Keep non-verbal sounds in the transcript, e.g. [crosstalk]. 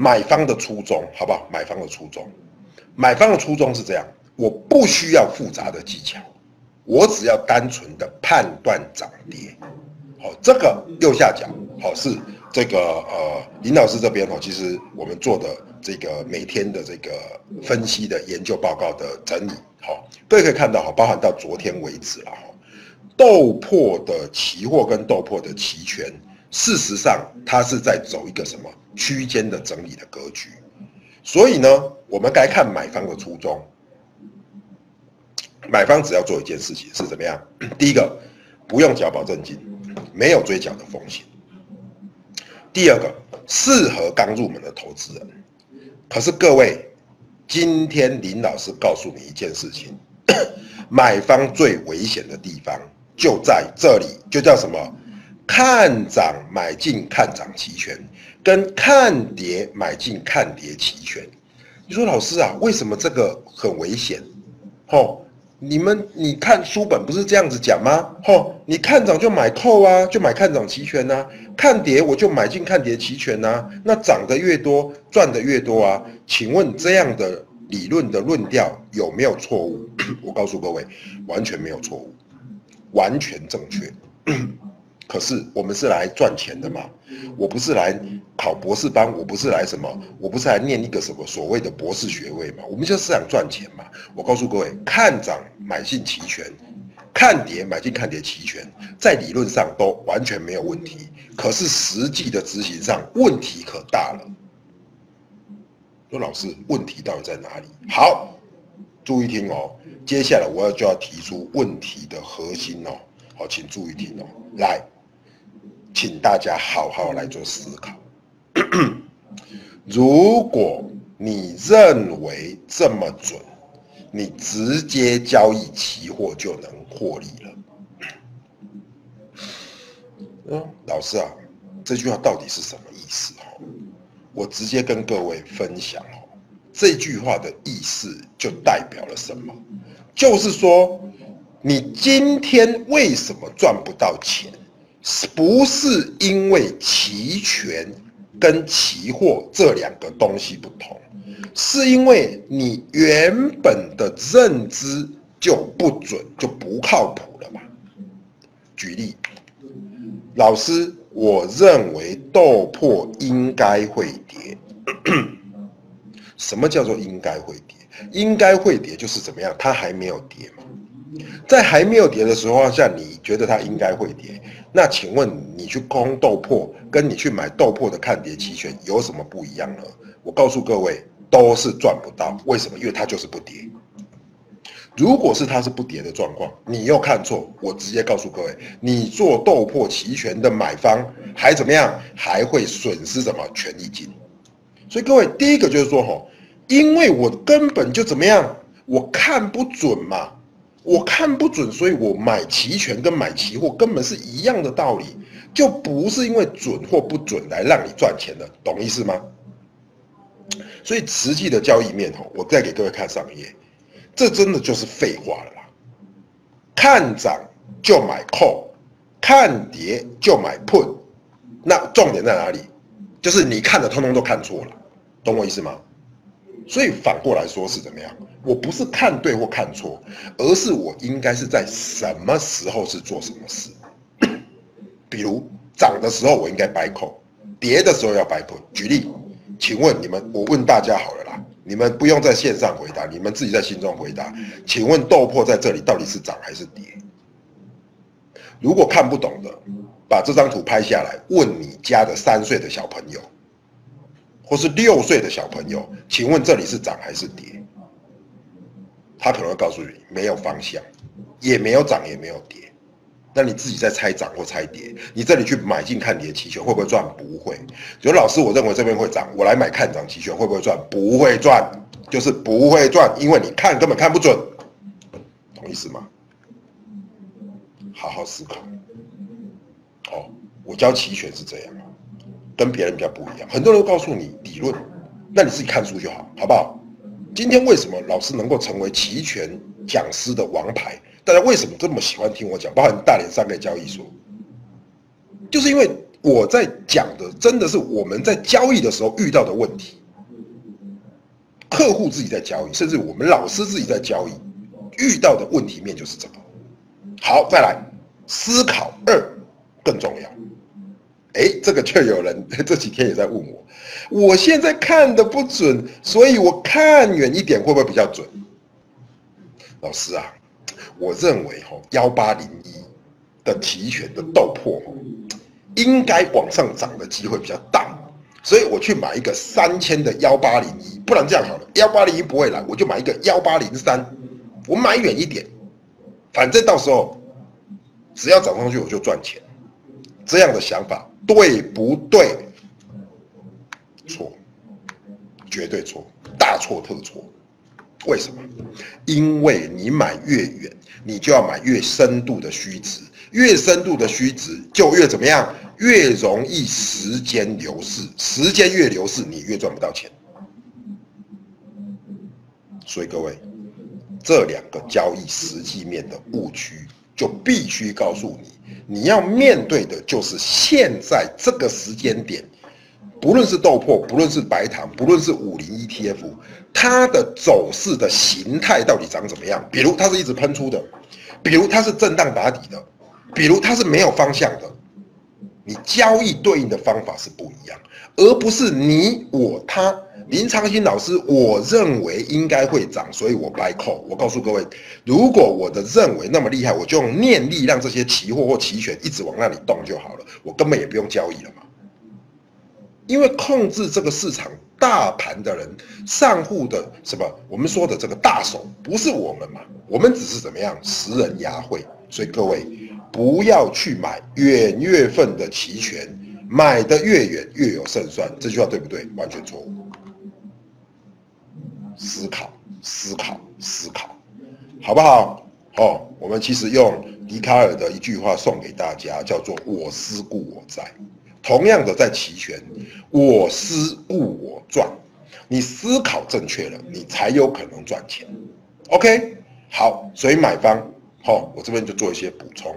买方的初衷，好不好？买方的初衷，买方的初衷是这样：我不需要复杂的技巧，我只要单纯的判断涨跌。好，这个右下角，好是这个呃林老师这边哦，其实我们做的这个每天的这个分析的研究报告的整理，好，各位可以看到哈，包含到昨天为止了哈，豆粕的期货跟豆粕的期权，事实上它是在走一个什么区间的整理的格局，所以呢，我们该看买方的初衷，买方只要做一件事情是怎么样？[clears throat] 第一个，不用缴保证金。没有追缴的风险。第二个，适合刚入门的投资人。可是各位，今天林老师告诉你一件事情：[clears throat] 买方最危险的地方就在这里，就叫什么？看涨买进看涨期权，跟看跌买进看跌期权。你说老师啊，为什么这个很危险？吼？你们，你看书本不是这样子讲吗？吼，你看涨就买扣啊，就买看涨期权呐；看跌我就买进看跌期权呐。那涨得越多，赚得越多啊。请问这样的理论的论调有没有错误？[coughs] 我告诉各位，完全没有错误，完全正确。可是我们是来赚钱的嘛？我不是来考博士班，我不是来什么？我不是来念一个什么所谓的博士学位嘛？我们就是想赚钱嘛？我告诉各位，看涨买进期权，看跌买进看跌期权，在理论上都完全没有问题。可是实际的执行上问题可大了。说老师，问题到底在哪里？好，注意听哦。接下来我要就要提出问题的核心哦。好，请注意听哦。来。请大家好好来做思考。如果你认为这么准，你直接交易期货就能获利了。嗯，老师啊，这句话到底是什么意思？哦，我直接跟各位分享哦。这句话的意思就代表了什么？就是说，你今天为什么赚不到钱？不是因为期权跟期货这两个东西不同？是因为你原本的认知就不准，就不靠谱了嘛？举例，老师，我认为豆粕应该会跌。[clears throat] 什么叫做应该会跌？应该会跌就是怎么样？它还没有跌嘛？在还没有跌的时候下，你觉得它应该会跌？那请问你去空豆粕，跟你去买豆粕的看跌期权有什么不一样呢？我告诉各位，都是赚不到。为什么？因为它就是不跌。如果是它是不跌的状况，你又看错，我直接告诉各位，你做豆粕期权的买方还怎么样？还会损失什么权益金？所以各位，第一个就是说，吼，因为我根本就怎么样，我看不准嘛。我看不准，所以我买期权跟买期货根本是一样的道理，就不是因为准或不准来让你赚钱的，懂意思吗？所以实际的交易面吼，我再给各位看上一页，这真的就是废话了啦。看涨就买 call，看跌就买 put，那重点在哪里？就是你看的通通都看错了，懂我意思吗？所以反过来说是怎么样？我不是看对或看错，而是我应该是在什么时候是做什么事。比如涨的时候我应该摆口，跌的时候要摆口。举例，请问你们，我问大家好了啦，你们不用在线上回答，你们自己在心中回答。请问豆粕在这里到底是涨还是跌？如果看不懂的，把这张图拍下来，问你家的三岁的小朋友。或是六岁的小朋友，请问这里是涨还是跌？他可能会告诉你没有方向，也没有涨也没有跌。那你自己在猜涨或猜跌？你这里去买进看跌期权会不会赚？不会。有老师，我认为这边会涨，我来买看涨期权会不会赚？不会赚，就是不会赚，因为你看根本看不准，懂意思吗？好好思考。哦，我教期权是这样。跟别人比较不一样，很多人都告诉你理论，那你自己看书就好，好不好？今天为什么老师能够成为齐全讲师的王牌？大家为什么这么喜欢听我讲？包含大连三个交易所，就是因为我在讲的真的是我们在交易的时候遇到的问题。客户自己在交易，甚至我们老师自己在交易，遇到的问题面就是这个。好，再来思考二更重要。哎，这个却有人 [laughs] 这几天也在问我，我现在看的不准，所以我看远一点会不会比较准？老师啊，我认为哈幺八零一的提权的豆破应该往上涨的机会比较大。所以我去买一个三千的幺八零一，不然这样好了，幺八零一不会来，我就买一个幺八零三，我买远一点，反正到时候只要涨上去我就赚钱。这样的想法对不对？错，绝对错，大错特错。为什么？因为你买越远，你就要买越深度的虚值，越深度的虚值就越怎么样？越容易时间流逝，时间越流逝，你越赚不到钱。所以各位，这两个交易实际面的误区，就必须告诉你，你要面对的就是现在这个时间点，不论是豆粕，不论是白糖，不论是五零 ETF，它的走势的形态到底长怎么样？比如它是一直喷出的，比如它是震荡打底的，比如它是没有方向的。你交易对应的方法是不一样，而不是你我他。林长兴老师，我认为应该会涨，所以我 buy call。我告诉各位，如果我的认为那么厉害，我就用念力让这些期货或期权一直往那里动就好了，我根本也不用交易了嘛。因为控制这个市场大盘的人，上户的什么，我们说的这个大手不是我们嘛，我们只是怎么样，食人牙慧。所以各位。不要去买远月份的期权，买的越远越有胜算。这句话对不对？完全错误。思考，思考，思考，好不好？哦，我们其实用笛卡尔的一句话送给大家，叫做“我思故我在”。同样的，在期权，我思故我赚。你思考正确了，你才有可能赚钱。OK，好，所以买方，好，我这边就做一些补充。